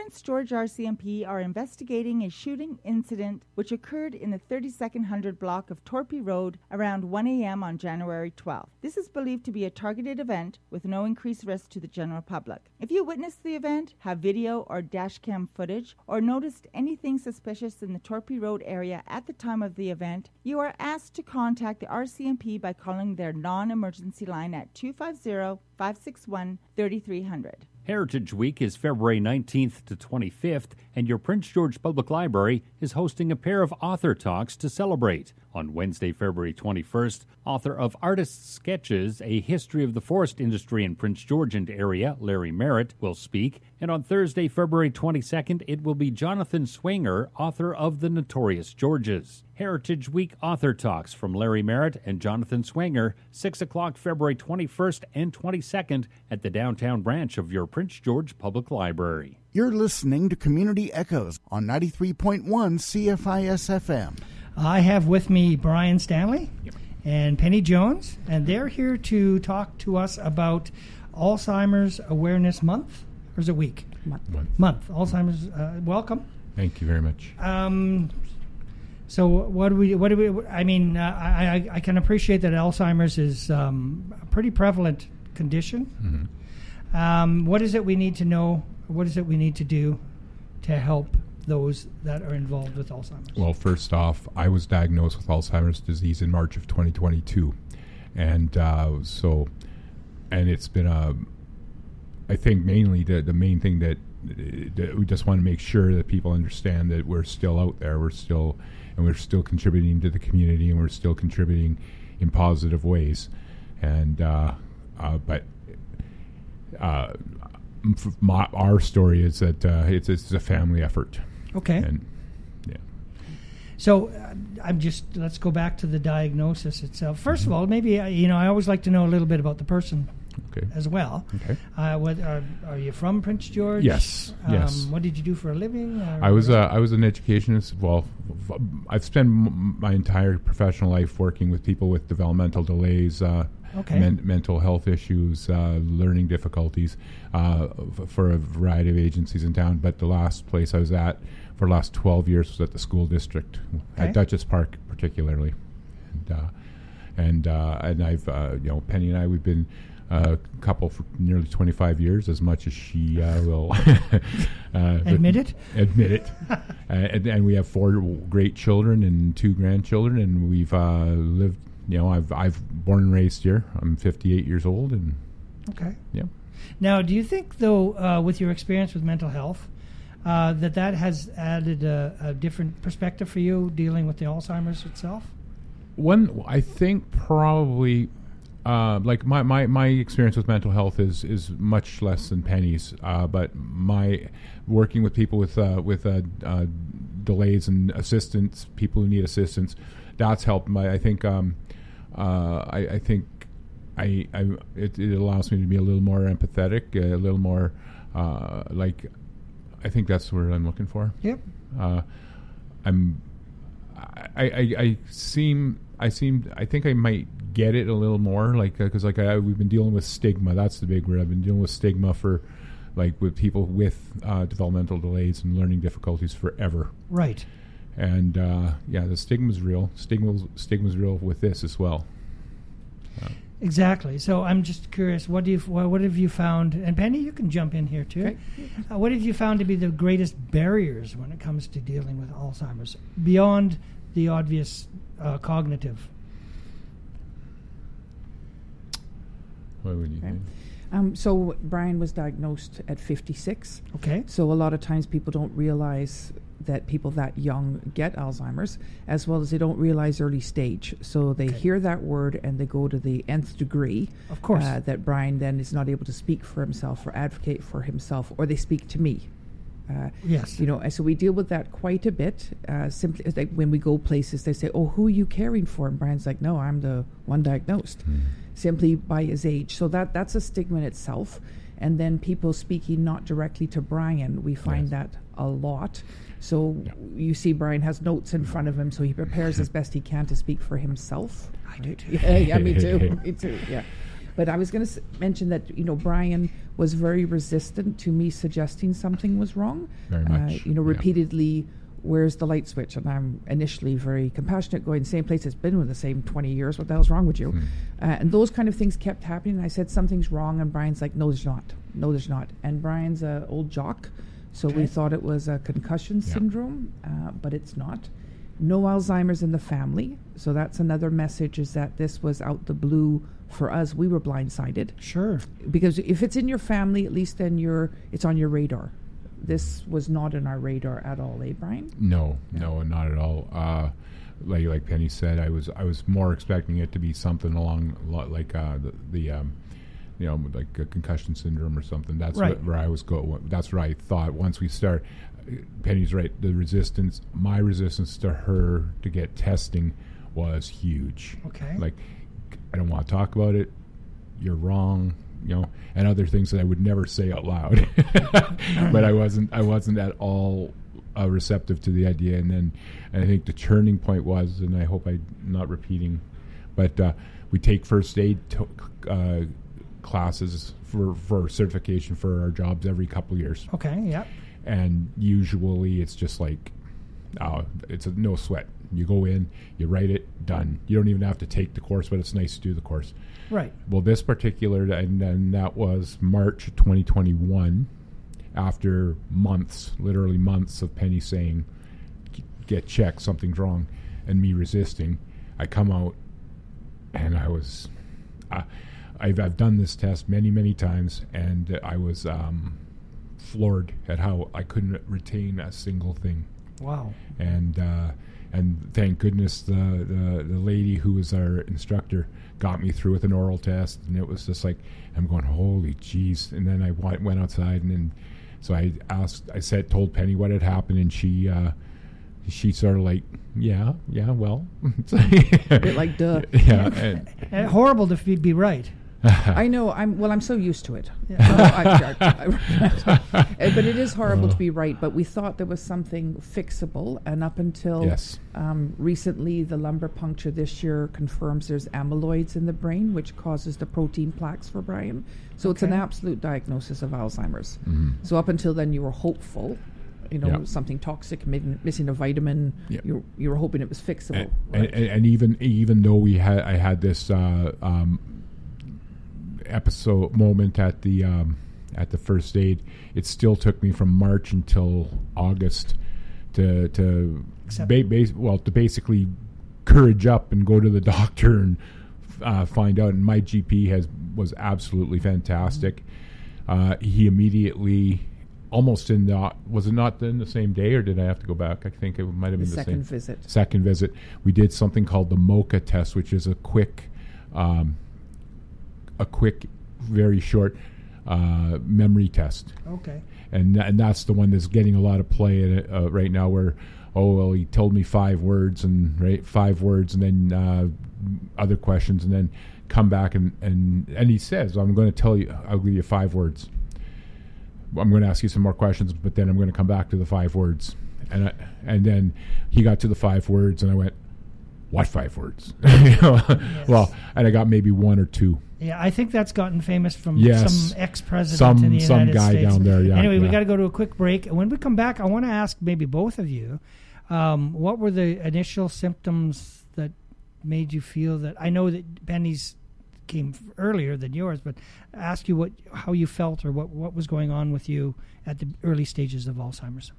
Prince George RCMP are investigating a shooting incident which occurred in the 3200 block of Torpy Road around 1 a.m. on January 12. This is believed to be a targeted event with no increased risk to the general public. If you witnessed the event, have video or dashcam footage, or noticed anything suspicious in the Torpy Road area at the time of the event, you are asked to contact the RCMP by calling their non emergency line at 250 561 3300. Heritage Week is February 19th to 25th, and your Prince George Public Library is hosting a pair of author talks to celebrate. On Wednesday, February 21st, author of Artist's Sketches, A History of the Forest Industry in Prince George and Area, Larry Merritt, will speak. And on Thursday, February 22nd, it will be Jonathan Swainger, author of The Notorious Georges. Heritage Week Author Talks from Larry Merritt and Jonathan Swainger, 6 o'clock February 21st and 22nd at the downtown branch of your Prince George Public Library. You're listening to Community Echoes on 93.1 CFIS FM. I have with me Bryan Stanley and Penny Jones, and they're here to talk to us about Alzheimer's Awareness Month, or is it week? Month. Month. Alzheimer's. Uh, welcome. Thank you very much. Um, so what do we? What do we? I mean, uh, I, I I can appreciate that Alzheimer's is um, a pretty prevalent condition. Um, what is it we need to know? What is it we need to do to help those that are involved with Alzheimer's? Well, first off, I was diagnosed with Alzheimer's disease in March of 2022, and uh, so, and it's been a. I think mainly the the main thing that, that we just want to make sure that people understand that we're still out there, we're still, and we're still contributing to the community, and we're still contributing in positive ways, and uh, uh, but. Uh, my, our story is that uh, it's, it's a family effort. Okay. And yeah. So uh, I'm just let's go back to the diagnosis itself. 1st of all, maybe uh, you know I always like to know a little bit about the person Okay. as well. Okay. Uh, what are, are you from Prince George? Yes, Um, yes. What did you do for a living? I was uh, I was an educationist. Well, I've spent m- my entire professional life working with people with developmental delays, uh, Okay. men- mental health issues, uh, learning difficulties, uh, f- for a variety of agencies in town. But the last place I was at for the last twelve years was at the school district Okay. at Duchess Park, particularly, and uh, and uh, and I've uh, you know Penny and I we've been. A couple for nearly 25 years, as much as she uh, will uh, Admit it? Admit it. uh, and, and we have four great children and two grandchildren, and we've uh, lived. You know, I've I've born and raised here. I'm 58 years old, and Okay. yeah. Now, do you think, though, uh, with your experience with mental health, uh, that that has added a, a different perspective for you dealing with the Alzheimer's itself? One, I think probably, uh, like my, my, my experience with mental health is is much less than Penny's, Uh, but my working with people with uh, with uh, uh, delays and assistance, people who need assistance, that's helped. My I think um, I, I think I, I it, it allows me to be a little more empathetic, a little more uh, like I think that's what I'm looking for. Yep. Uh, I'm I, I, I seem I seem I think I might get it a little more like because like I, we've been dealing with stigma that's the big word I've been dealing with stigma for like with people with uh, developmental delays and learning difficulties forever Right. and uh, yeah the stigma's real stigma stigma's real with this as well Exactly. So I'm just curious, what do you, what, what have you found? And Penny, you can jump in here too. Uh, what have you found to be the greatest barriers when it comes to dealing with Alzheimer's beyond the obvious uh, cognitive? what would you Okay. think Um, so Bryan was diagnosed at 56. Okay. So a lot of times people don't realize that people that young get Alzheimer's, as well as they don't realize early stage. So they hear that word and they go to the nth degree. Of course. Uh, that Bryan then is not able to speak for himself or advocate for himself, or they speak to me. Uh, Yes. You know, and so we deal with that quite a bit. Uh, simply, like when we go places, they say, "Oh, who are you caring for?" And Bryan's like, "No, I'm the one diagnosed." Simply by his age. So that that's a stigma in itself. And then people speaking not directly to Bryan, we find Yes. that a lot. So you see, Bryan has notes in front of him, so he prepares as best he can to speak for himself. I do too. Yeah, yeah, me too. me too. Yeah. But I was going to s- mention that you know Bryan was very resistant to me suggesting something was wrong. Very Uh, much, you know, yeah. repeatedly. Where's the light switch? And I'm initially very compassionate, going same place. It's been with the same 20 years. What the hell's wrong with you? Hmm. Uh, and those kind of things kept happening. And I said something's wrong, and Bryan's like, no, there's not. No, there's not. And Bryan's a old jock, so we thought it was a concussion Yeah. syndrome, uh, but it's not. No Alzheimer's in the family, so that's another message. Is that this was out the blue for us? We were blindsided Sure. because if it's in your family, at least then you're it's on your radar. This was not in our radar at all, eh, Bryan? No, no, not at all. Uh, like like Penny said, I was I was more expecting it to be something along lo- like uh, the, the um, you know like a concussion syndrome or something. That's Right. what, where I was go. That's where I thought once we start. Penny's right. The resistance, my resistance to her to get testing was huge. Okay. Like I don't want to talk about it. You're wrong. You know, and other things that I would never say out loud. but I wasn't. I wasn't at all uh, receptive to the idea. And then I think the turning point was, and I hope I'm not repeating, but uh, we take first aid to, uh, classes for for certification for our jobs every couple of years, Okay. Yeah. and usually it's just like, oh, it's a no sweat. You go in, you write it, done. You don't even have to take the course, but it's nice to do the course. Right. Well, this particular, and then that was March 2021, after months, literally months of Penny saying, get checked, something's wrong, and me resisting. I come out, and I was, uh, I've, I've done this test many, many times, and I was um, floored at how I couldn't retain a single thing Wow. and uh, and thank goodness the, the the lady who was our instructor got me through with an oral test, and it was just like I'm going, holy jeez! And then I wa- went outside, and then so I asked, I said, told Penny what had happened, and she uh, she sort of like, yeah, yeah, well, A bit like duh. yeah, and, Uh, horrible to be, be right. I know. I'm well. I'm so used to it. No, I- I- I- but it is horrible to be right. But we thought there was something fixable, and up until Yes. um, recently, the lumbar puncture this year confirms there's amyloids in the brain, which causes the protein plaques for Bryan. So it's an absolute diagnosis of Alzheimer's. Mhm. So up until then, you were hopeful. You know, Yeah. something toxic, mi- missing a vitamin. Yeah. You you were hoping it was fixable. and, and, and even even though we had I had this uh, um, episode moment at the um, at the first aid, it still took me from March until August to to ba- well to basically courage up and go to the doctor and uh, find out. And my GP has was absolutely fantastic. Uh, he immediately. Almost in the was it not in the same day or did I have to go back? I think it might have The been the second same visit. second visit, we did something called the MOCA test, which is a quick, um, a quick, very short uh, memory test, Okay. and tha- and that's the one that's getting a lot of play in it, uh, right now. Where oh well, he told me five words and right five words, and then uh, other questions, and then come back and and and he says, I'm going to tell you, I'll give you five words. I'm going to ask you some more questions, but then I'm going to come back to the five words. And I, and then he got to the five words, and I went, "What five words?" You know? Well, and I got maybe one or two. Yeah, I think that's gotten famous from Yes. some ex-president in the some United guy States. down there, yeah, Anyway, we got to go to a quick break, and when we come back, I want to ask maybe both of you, um, what were the initial symptoms that made you feel that? I know that Penny's came earlier than yours, but ask you what how you felt or what what was going on with you at the early stages of Alzheimer's.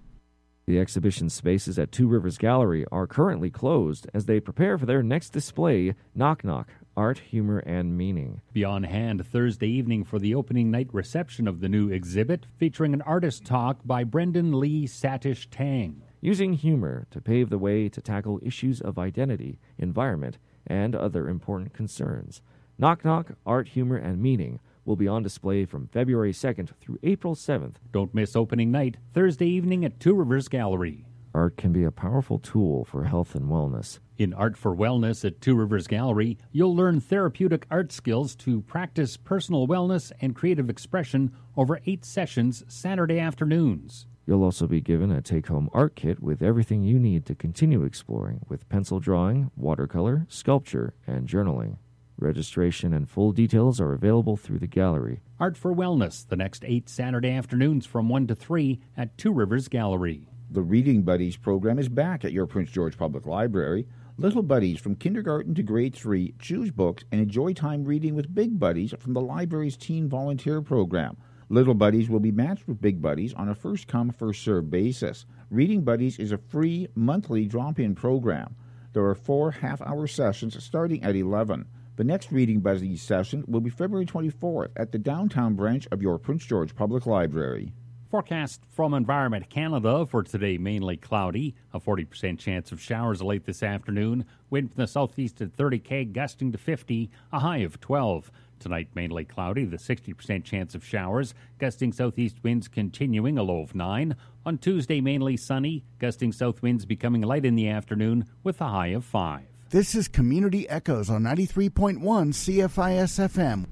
The exhibition spaces at Two Rivers Gallery are currently closed as they prepare for their next display, Knock Knock Art, Humor, and Meaning. Be on hand Thursday evening for the opening night reception of the new exhibit, featuring an artist talk by Brendan Lee Satish Tang. Using humor to pave the way to tackle issues of identity, environment, and other important concerns. Knock Knock Art, Humor, and Meaning will be on display from February 2nd through April 7th. Don't miss opening night, Thursday evening at Two Rivers Gallery. Art can be a powerful tool for health and wellness. In Art for Wellness at Two Rivers Gallery, you'll learn therapeutic art skills to practice personal wellness and creative expression over eight sessions Saturday afternoons. You'll also be given a take home art kit with everything you need to continue exploring with pencil drawing, watercolor, sculpture, and journaling. Registration and full details are available through the gallery. Art for Wellness, the next eight Saturday afternoons from 1 to 3 at Two Rivers Gallery. The Reading Buddies program is back at your Prince George Public Library. Little buddies from kindergarten to grade 3 choose books and enjoy time reading with big buddies from the library's teen volunteer program. Little Buddies will be matched with Big Buddies on a first come, first served basis. Reading Buddies is a free monthly drop in program. There are four half hour sessions starting at 11. The next Reading Buddies session will be February 24th at the downtown branch of your Prince George Public Library. Forecast from Environment Canada for today mainly cloudy, a 40% chance of showers late this afternoon, wind from the southeast at 30 k, gusting to 50, a high of 12. Tonight, mainly cloudy, the 60% chance of showers, gusting southeast winds continuing, a low of 9. On Tuesday, mainly sunny, gusting south winds becoming light in the afternoon with a high of 5. This is Community Echoes on 93.1 CFIS FM.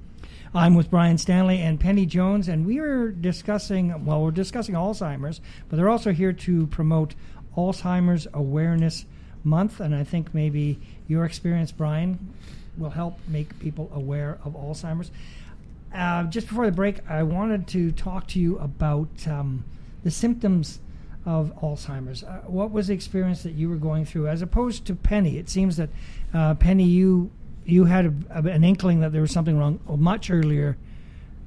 I'm with Bryan Stanley and Penny Jones, and we are discussing, well, we're discussing Alzheimer's, but they're also here to promote Alzheimer's Awareness Month. And I think maybe your experience, Bryan, will help make people aware of Alzheimer's. Uh, just before the break, I wanted to talk to you about um, the symptoms of Alzheimer's. Uh, what was the experience that you were going through, as opposed to Penny? It seems that uh, Penny, you you had a, an inkling that there was something wrong much earlier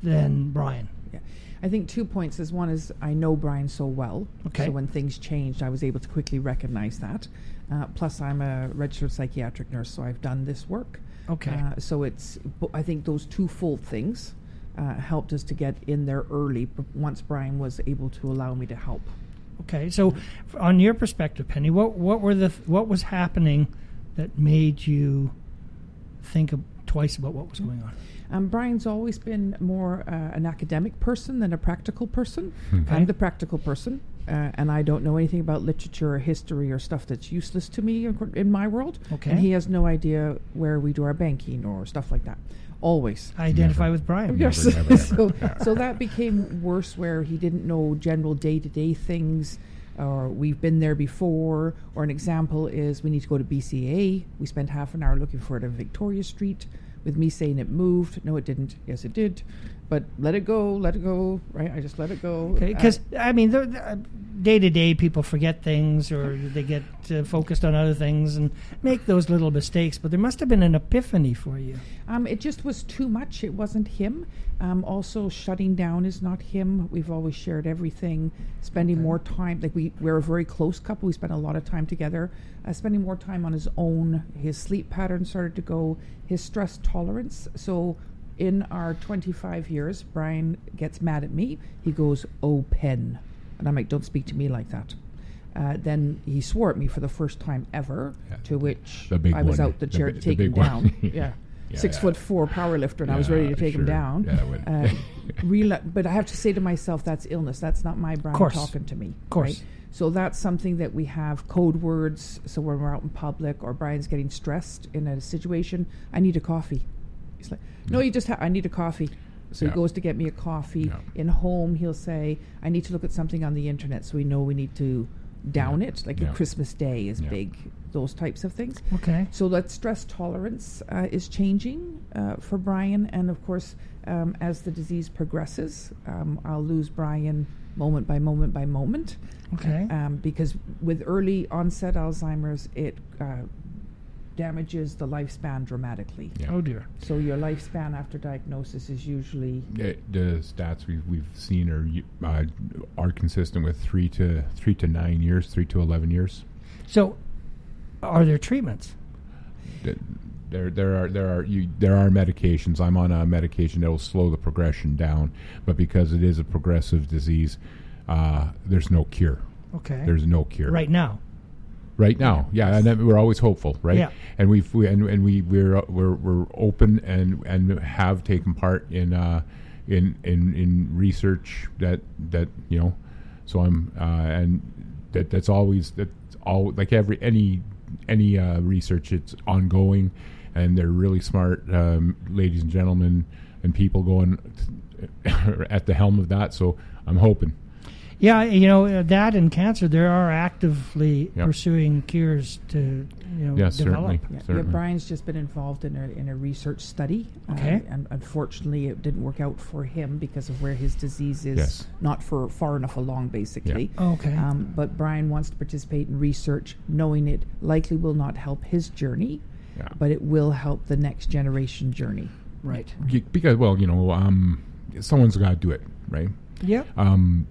than Bryan. Yeah. I think two points is one is I know Bryan so well. Okay. So when things changed, I was able to quickly recognize that. Uh, plus, I'm a registered psychiatric nurse, so I've done this work. Okay. Uh, so it's, I think those twofold things uh, helped us to get in there early once Bryan was able to allow me to help. Okay, so on your perspective, Penny, what what were the what was happening that made you think twice about what was going on? Um, Bryan's always been more uh, an academic person than a practical person. Okay. I'm the practical person, uh, and I don't know anything about literature or history or stuff that's useless to me in, in my world. Okay. And he has no idea where we do our banking or stuff like that. Always. I identify with Bryan. Yes. Never, never, so, so that became worse where he didn't know general day to day things or we've been there before. Or an example is we need to go to BCA. We spent half an hour looking for it on Victoria Street with me saying it moved. No, it didn't. Yes, it did. But let it go, let it go, right? I just let it go. Okay, because I mean, day to day, people forget things or they get uh, focused on other things and make those little mistakes. But there must have been an epiphany for you. Um, it just was too much. It wasn't him. Um, also, shutting down is not him. We've always shared everything. Spending more time, like we we're a very close couple. We spend a lot of time together. Uh, spending more time on his own. His sleep pattern started to go. His stress tolerance. So, in our 25 years, Bryan gets mad at me. He goes, "Oh, pen," and I'm like, "Don't speak to me like that." Uh, then he swore at me for the first time ever. Yeah, to which I was one. out the The chair bi- to the take him big one. down. Yeah. yeah. Yeah, Six yeah. foot four power lifter, and I was ready to Yeah, take him down. Yeah, I would. Uh, reali- but I have to say to myself, that's illness. That's not my Bryan Course. talking to me. Of course. Right? So that's something that we have code words. So when we're out in public or Bryan's getting stressed in a situation, I need a coffee. He's like, no, you just ha- I need a coffee. So he goes to get me a coffee. In home, he'll say, I need to look at something on the internet, so we know we need to down it. Like a Christmas Day is big. Those types of things. Okay. So that stress tolerance uh, is changing uh, for Bryan, and of course, um, as the disease progresses, um, I'll lose Bryan moment by moment by moment. Okay. Um, because with early onset Alzheimer's, it uh, damages the lifespan dramatically. Yeah. Oh dear. So your lifespan after diagnosis is usually Uh, the stats we've, we've seen are uh, are consistent with three to three to nine years, three to eleven years. So, are there treatments? Th- There, there are there are you, there are medications. I'm on a medication that will slow the progression down, but because it is a progressive disease, uh, there's no cure. Okay. There's no cure right now. Right now. Yeah, and we're always hopeful, right? Yeah. And we've we, and, and we we're we're we're open and and have taken part in uh, in in in research that that you know. So I'm uh, and that that's always that's all like every any any uh, research it's ongoing, and they're really smart um, ladies and gentlemen and people going at the helm of that. So I'm hoping. Yeah, you know uh, that and cancer. There are actively Yep. pursuing cures to you know Yes, develop. certainly. Yeah, yeah, Bryan's just been involved in a in a research study. uh, Okay. and unfortunately, it didn't work out for him because of where his disease is Yes. not for far enough along, basically. Okay. Um, but Bryan wants to participate in research, knowing it likely will not help his journey, Yeah. but it will help the next generation journey. Right. Ye- because well, you know, um, someone's got to do it, right? Yeah. Um,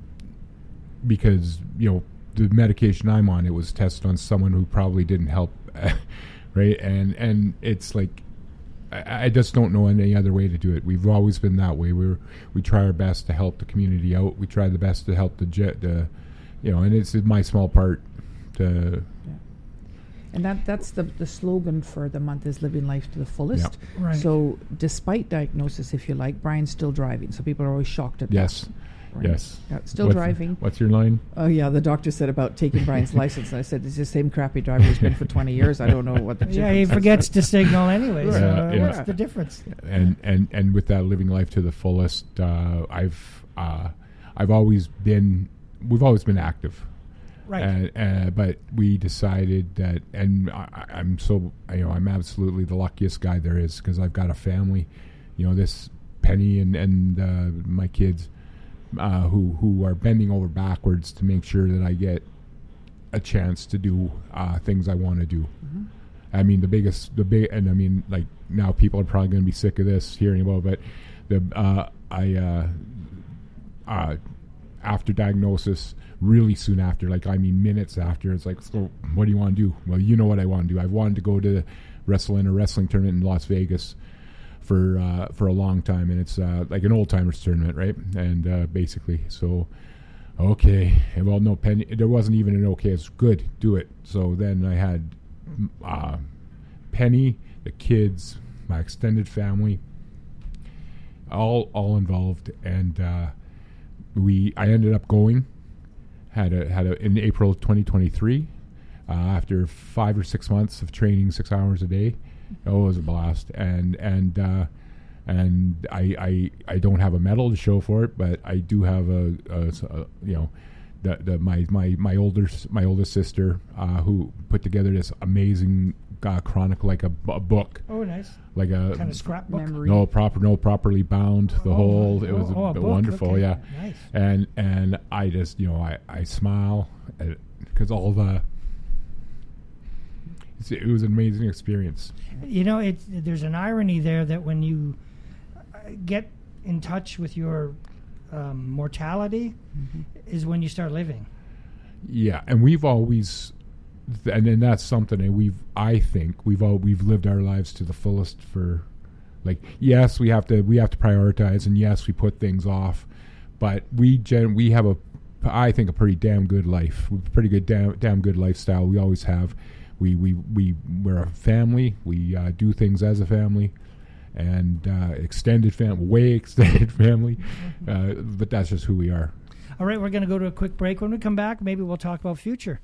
because you know the medication I'm on, it was tested on someone who probably didn't help, right? And and it's like I, I just don't know any other way to do it. We've always been that way. We're we try our best to help the community out. We try the best to help the jet, the, you know, and it's my small part to And that that's the, the slogan for the month is living life to the fullest. Right. So despite diagnosis, if you like, Bryan's still driving. So people are always shocked at yes, that. Right. yes. Yeah, still What's- driving. What's your line? Oh yeah, the doctor said about taking Bryan's license. And I said it's the same crappy driver he's been for twenty years. I don't know what the Yeah, difference he is." forgets to signal anyway. So Yeah, uh, yeah. what's the difference? and and and with that living life to the fullest uh, i've uh, i've always been we've always been active Right. uh, uh, but we decided that and I, I- i'm so you know i'm absolutely the luckiest guy there is because i've got a family you know this penny and and uh, my kids uh, who who are bending over backwards to make sure that i get a chance to do uh, things i want to do I mean, the biggest, the big, and I mean, like now people are probably going to be sick of this hearing about, but the uh, I uh, uh, after diagnosis, really soon after, like I mean, minutes after, it's like, so what do you want to do? Well, you know what I want to do. I've wanted to go to wrestle in a wrestling tournament in Las Vegas for uh, for a long time, and it's uh, like an old timers tournament, right? And uh, basically, so okay, well, no penny. There wasn't even an okay. It's good, do it. So then I had uh, Penny, the kids, my extended family, all all involved, and uh, we. I ended up going. Had a had a in April 2023. Uh, after five or six months of training, six hours a day, oh, it was a blast. And and uh, and I, I I don't have a medal to show for it, but I do have a you know the, the my my my older my oldest sister uh, who put together this amazing uh, chronicle like a, a book Oh, nice. like a Kind of scrapbook. Memory. no proper no properly bound the Oh, whole it oh, was oh, a a- book, wonderful okay, yeah nice. and and I just you know I I smile because all the it's, it was an amazing experience You know, it's there's an irony there that when you uh, get in touch with your um, mortality, is when you start living. Yeah, and we've always, and then that's something and we've. I think we've all we've lived our lives to the fullest for, like yes, we have to we have to prioritize, and yes, we put things off, but we gen we have a, I think a pretty damn good life, pretty good damn damn good lifestyle. We always have. We we we we're a family. We uh, do things as a family. And uh, extended family, way extended family, uh, but that's just who we are. All right, we're going to go to a quick break. When we come back, maybe we'll talk about future.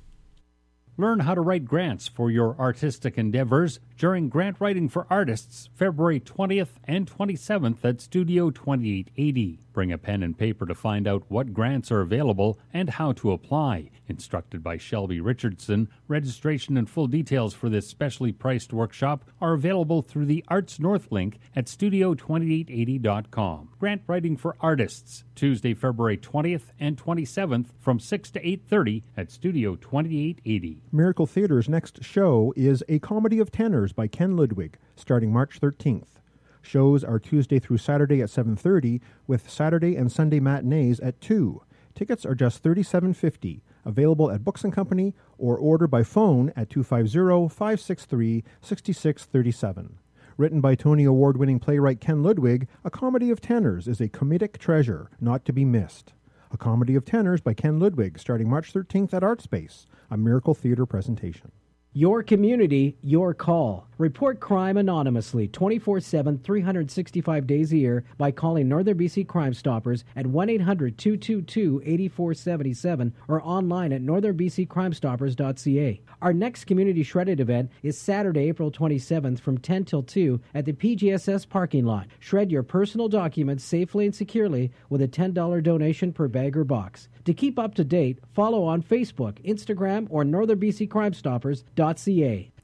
Learn how to write grants for your artistic endeavors during Grant Writing for Artists, February 20th and 27th at Studio 2880. Bring a pen and paper to find out what grants are available and how to apply. Instructed by Shelby Richardson, registration and full details for this specially priced workshop are available through the Arts North link at studio2880.com. Grant Writing for Artists, Tuesday, February 20th and 27th from 6 to 8:30 at Studio 2880. Miracle Theater's next show is A Comedy of Tenors by Ken Ludwig, starting March 13th. Shows are Tuesday through Saturday at 7:30 with Saturday and Sunday matinees at 2. Tickets are just $37.50, available at Books and Company or order by phone at 250-563-6637. Written by Tony Award-winning playwright Ken Ludwig, A Comedy of Tenors is a comedic treasure not to be missed. A Comedy of Tenors by Ken Ludwig, starting March 13th at ArtSpace, a Miracle Theater presentation. Your community, your call. Report crime anonymously 24 7, 365 days a year by calling Northern BC Crime Stoppers at 1 800 222 8477 or online at northernbccrimestoppers.ca. Our next Community Shredded event is Saturday, April 27th from 10 till 2 at the PGSS parking lot. Shred your personal documents safely and securely with a $10 donation per bag or box. To keep up to date, follow on Facebook, Instagram, or northernbccrimestoppers.ca.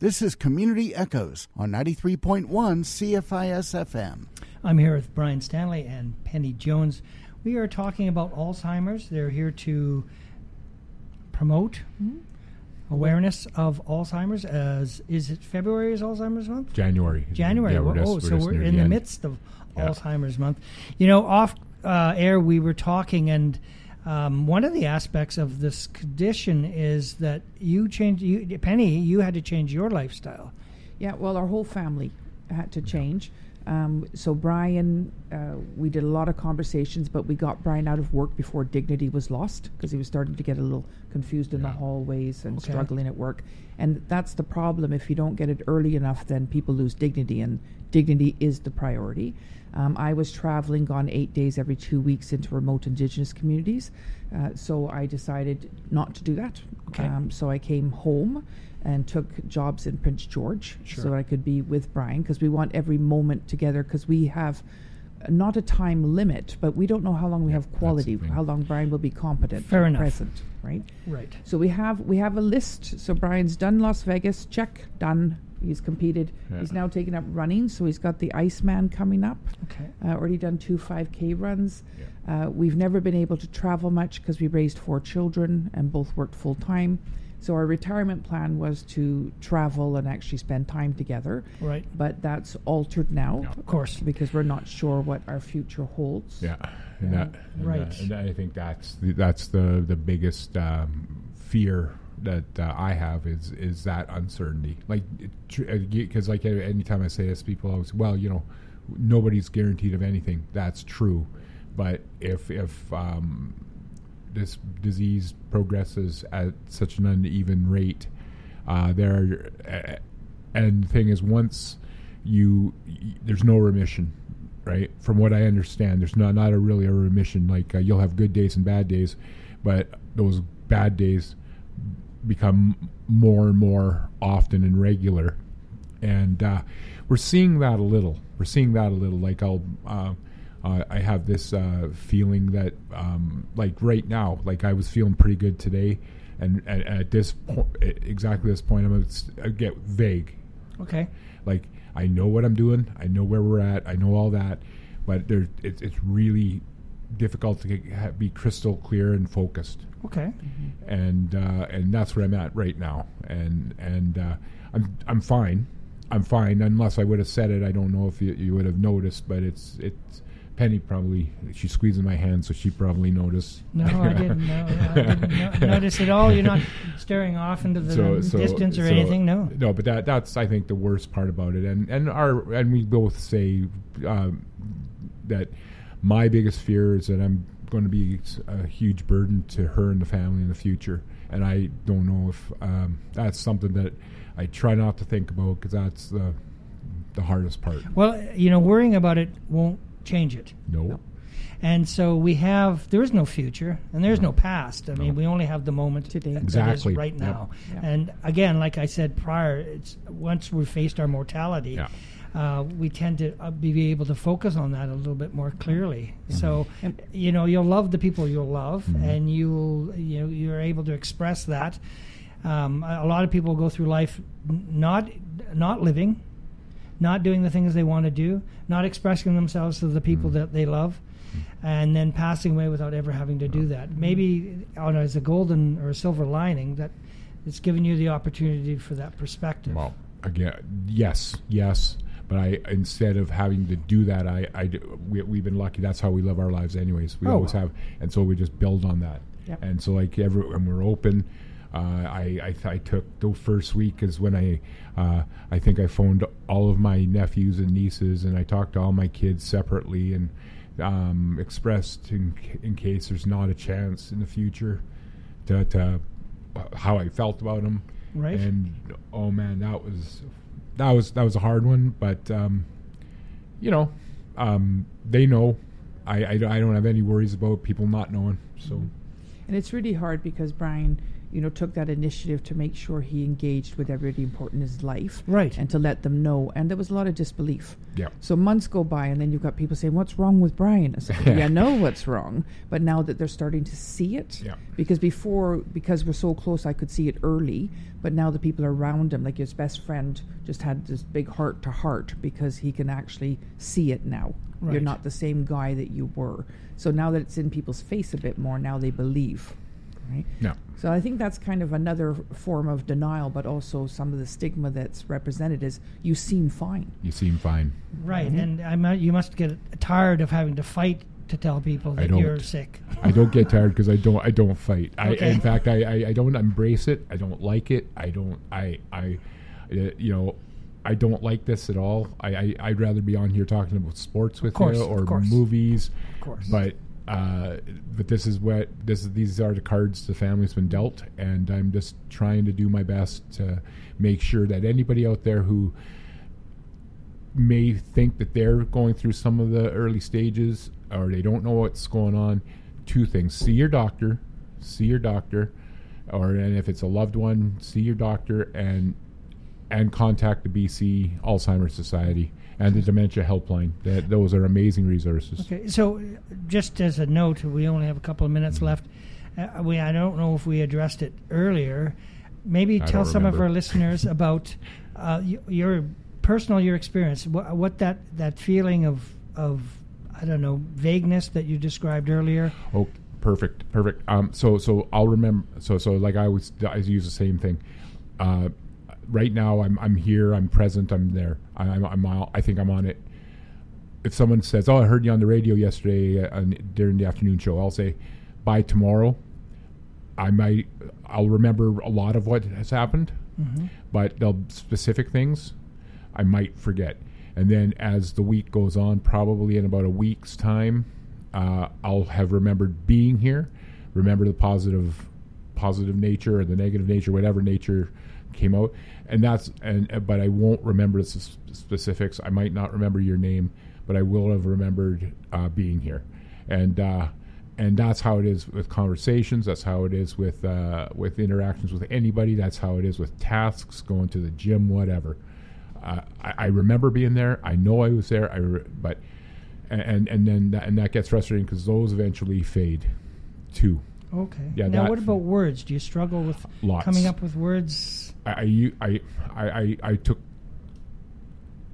This is Community Echoes on 93.1 CFIS FM. I'm here with Bryan Stanley and Penny Jones. We are talking about Alzheimer's. They're here to promote awareness of Alzheimer's. As is it February is Alzheimer's month? January. January. Yeah, we're oh, just- so we're just we're in the the midst of Yeah. Alzheimer's month. You know, off uh, air we were talking, and um, one of the aspects of this condition is that you changed. You, Penny, you had to change your lifestyle. Yeah, well, our whole family had to change. Um, so Bryan, uh, we did a lot of conversations, but we got Bryan out of work before dignity was lost because he was starting to get a little confused in the hallways and Okay. struggling at work. And that's the problem. If you don't get it early enough, then people lose dignity, and dignity is the priority. Um, I was traveling, gone eight days every two weeks into remote Indigenous communities, uh, so I decided not to do that. Okay. Um, so I came home and took jobs in Prince George Sure. so I could be with Bryan because we want every moment together because we have not a time limit, but we don't know how long we have quality, how long Bryan will be competent, Fair enough. present, right? Right. So we have we have a list. So Bryan's done Las Vegas, check, done. He's competed. Yeah. He's now taken up running, so he's got the Iceman coming up. Okay. Uh, already done two 5K runs. Uh, we've never been able to travel much because we raised four children and both worked full time. So our retirement plan was to travel and actually spend time together. Right. But that's altered now. Of course. Because we're not sure what our future holds. Yeah, and that, and Right. that- and I think that's the, that's the the biggest um, fear that uh, I have is is that uncertainty. Like, because like anytime I say this, people always, well, you know, nobody's guaranteed of anything. That's true, but if if um, this disease progresses at such an uneven rate, uh, there, uh, and the thing is, once you, there's no remission, right? From what I understand, there's not not a really a remission. Like uh, you'll have good days and bad days, but those bad days become more and more often and regular, and uh, we're seeing that a little. We're seeing that a little. Like I'll. Uh, uh, I have this uh, feeling that, um, like right now, like I was feeling pretty good today, and, and at this point, exactly this point, I'm gonna get vague. Okay. Like I know what I'm doing, I know where we're at, I know all that, but there, it's it's really difficult to get, ha- be crystal clear and focused Okay. and uh, and that's where I'm at right now. And and uh, I'm I'm fine. I'm fine unless I would have said it. I don't know if you, you would have noticed, but it's it's Penny probably she's squeezing my hand, so she probably noticed. No, I didn't know. I didn't no, notice at all. You're not staring off into the distance or so- anything. No. no, but that that's I think the worst part about it, and and our and we both say um, that my biggest fear is that I'm going to be a huge burden to her and the family in the future, and I don't know if um, that's something that I try not to think about because that's the the hardest part. Well, you know, worrying about it won't change it. No. And so we have there is no future and there's no past. I mean, we only have the moment today. Exactly. That is right now. Yep. And again, like I said prior, it's once we've faced our mortality, uh, we tend to uh, be able to focus on that a little bit more clearly. So, you know, you'll love the people you'll love, Mm-hmm. and you'll you know you're able to express that. Um, a a lot of people go through life not not living, not doing the things they want to do, not expressing themselves to the people Mm-hmm. that they love, and then passing away without ever having to do that. Maybe on as a golden or a silver lining that it's given you the opportunity for that perspective. Well, again, yes, yes. But I instead of having to do that, I, I we, we've been lucky. That's how we live our lives, anyways. We Oh, always have, and so we just build on that. Yep. And so, like every when we're open, uh, I I, th- I took the first week is when I uh, I think I phoned all of my nephews and nieces, and I talked to all my kids separately, and um, expressed in, in case there's not a chance in the future to, to how I felt about him. Right. And oh man, that was that was that was a hard one, but um, you know, um, they know. I, I, I don't have any worries about people not knowing. So. And it's really hard because Bryan, you know, took that initiative to make sure he engaged with everybody important in his life. Right. And to let them know. And there was a lot of disbelief. Yeah. So months go by and then you've got people saying, What's wrong with Bryan? I said, Yeah, I know what's wrong. But now that they're starting to see it. Yeah. Because before because we're so close I could see it early. But now the people around him, like his best friend, just had this big heart to heart because he can actually see it now. You're not the same guy that you were. So now that it's in people's face a bit more, now they believe. Right? Yeah. So I think that's kind of another form of denial, but also some of the stigma that's represented is you seem fine. You seem fine. Right, and I mu- you must get tired of having to fight to tell people I that don't. you're sick. I don't get tired because I don't. I don't fight. I, in fact, I, I, I don't embrace it. I don't like it. I don't. I I, uh, you know, I don't like this at all. I, I I'd rather be on here talking about sports with course, you of or course. movies. Of course. But uh, but this is what this is. These are the cards the family's been dealt, and I'm just trying to do my best to make sure that anybody out there who may think that they're going through some of the early stages or they don't know what's going on two things see your doctor see your doctor or and if it's a loved one see your doctor and and contact the BC Alzheimer's Society and the dementia helpline that those are amazing resources Okay, so just as a note, we only have a couple of minutes Mm-hmm. left. Uh, we I don't know if we addressed it earlier. Maybe I tell some of our listeners about uh, y- your personal your experience. What, what that that feeling of of I don't know vagueness that you described earlier. Oh, perfect, perfect. Um, so so I'll remember. So so like I always I use the same thing. Uh, right now I'm I'm here. I'm present. I'm there. I, I'm I'm out- I think I'm on it. If someone says, "Oh, I heard you on the radio yesterday uh, during the afternoon show," I'll say, "By tomorrow, I might I'll remember a lot of what has happened, Mhm. but the specific things I might forget." And then as the week goes on, probably in about a week's time, uh, I'll have remembered being here, remember the positive, positive nature or the negative nature, whatever nature came out, and that's and uh, but I won't remember the specifics. I might not remember your name, but I will have remembered uh, being here, and uh, and that's how it is with conversations. That's how it is with uh, with interactions with anybody. That's how it is with tasks, going to the gym, whatever. Uh, I, I remember being there. I know I was there. I re- but and and then that, and that gets frustrating because those eventually fade, too. Okay. Yeah. now, what about words? Do you struggle with Lots. coming up with words? I I I I, I, I took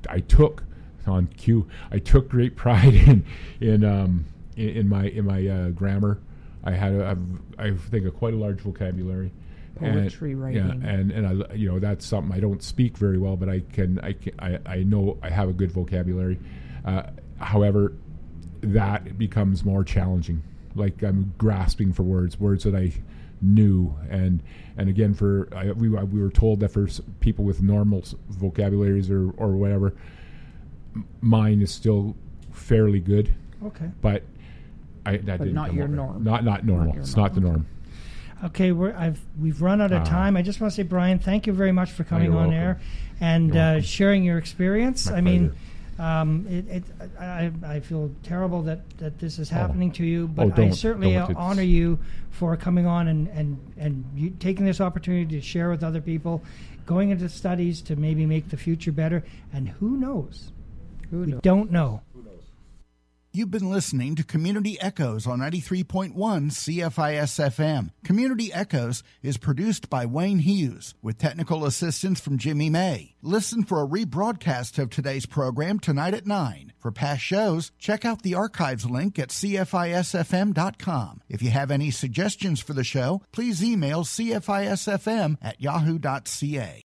I took on cue. I took great pride in in um in, in my in my uh, grammar. I had a, I've- I think a quite a large vocabulary. Poetry and, writing. Yeah, and and I you know that's something I don't speak very well, but I can I can, I, I know I have a good vocabulary. Uh, however, that becomes more challenging. Like I'm grasping for words, words that I knew, and and again for I, we we were told that for people with normal vocabularies or or whatever, m- mine is still fairly good. Okay. but I that But didn't not your over. norm. Not not normal. your it's norm. not the norm. Okay, we're, I've we've run out of Ah. time. I just want to say, Bryan, thank you very much for coming on welcome. air and uh, sharing your experience. My I mean, um, it, it, I, I feel terrible that, that this is Oh. happening to you, Oh, but I certainly honor you for coming on and and and you taking this opportunity to share with other people, going into studies to maybe make the future better. And who knows? Who we don't know. You've been listening to Community Echoes on 93.1 CFIS FM. Community Echoes is produced by Wayne Hughes with technical assistance from Jimmy May. Listen for a rebroadcast of today's program tonight at 9. For past shows, check out the archives link at CFISFM.com. If you have any suggestions for the show, please email CFISFM at yahoo.ca.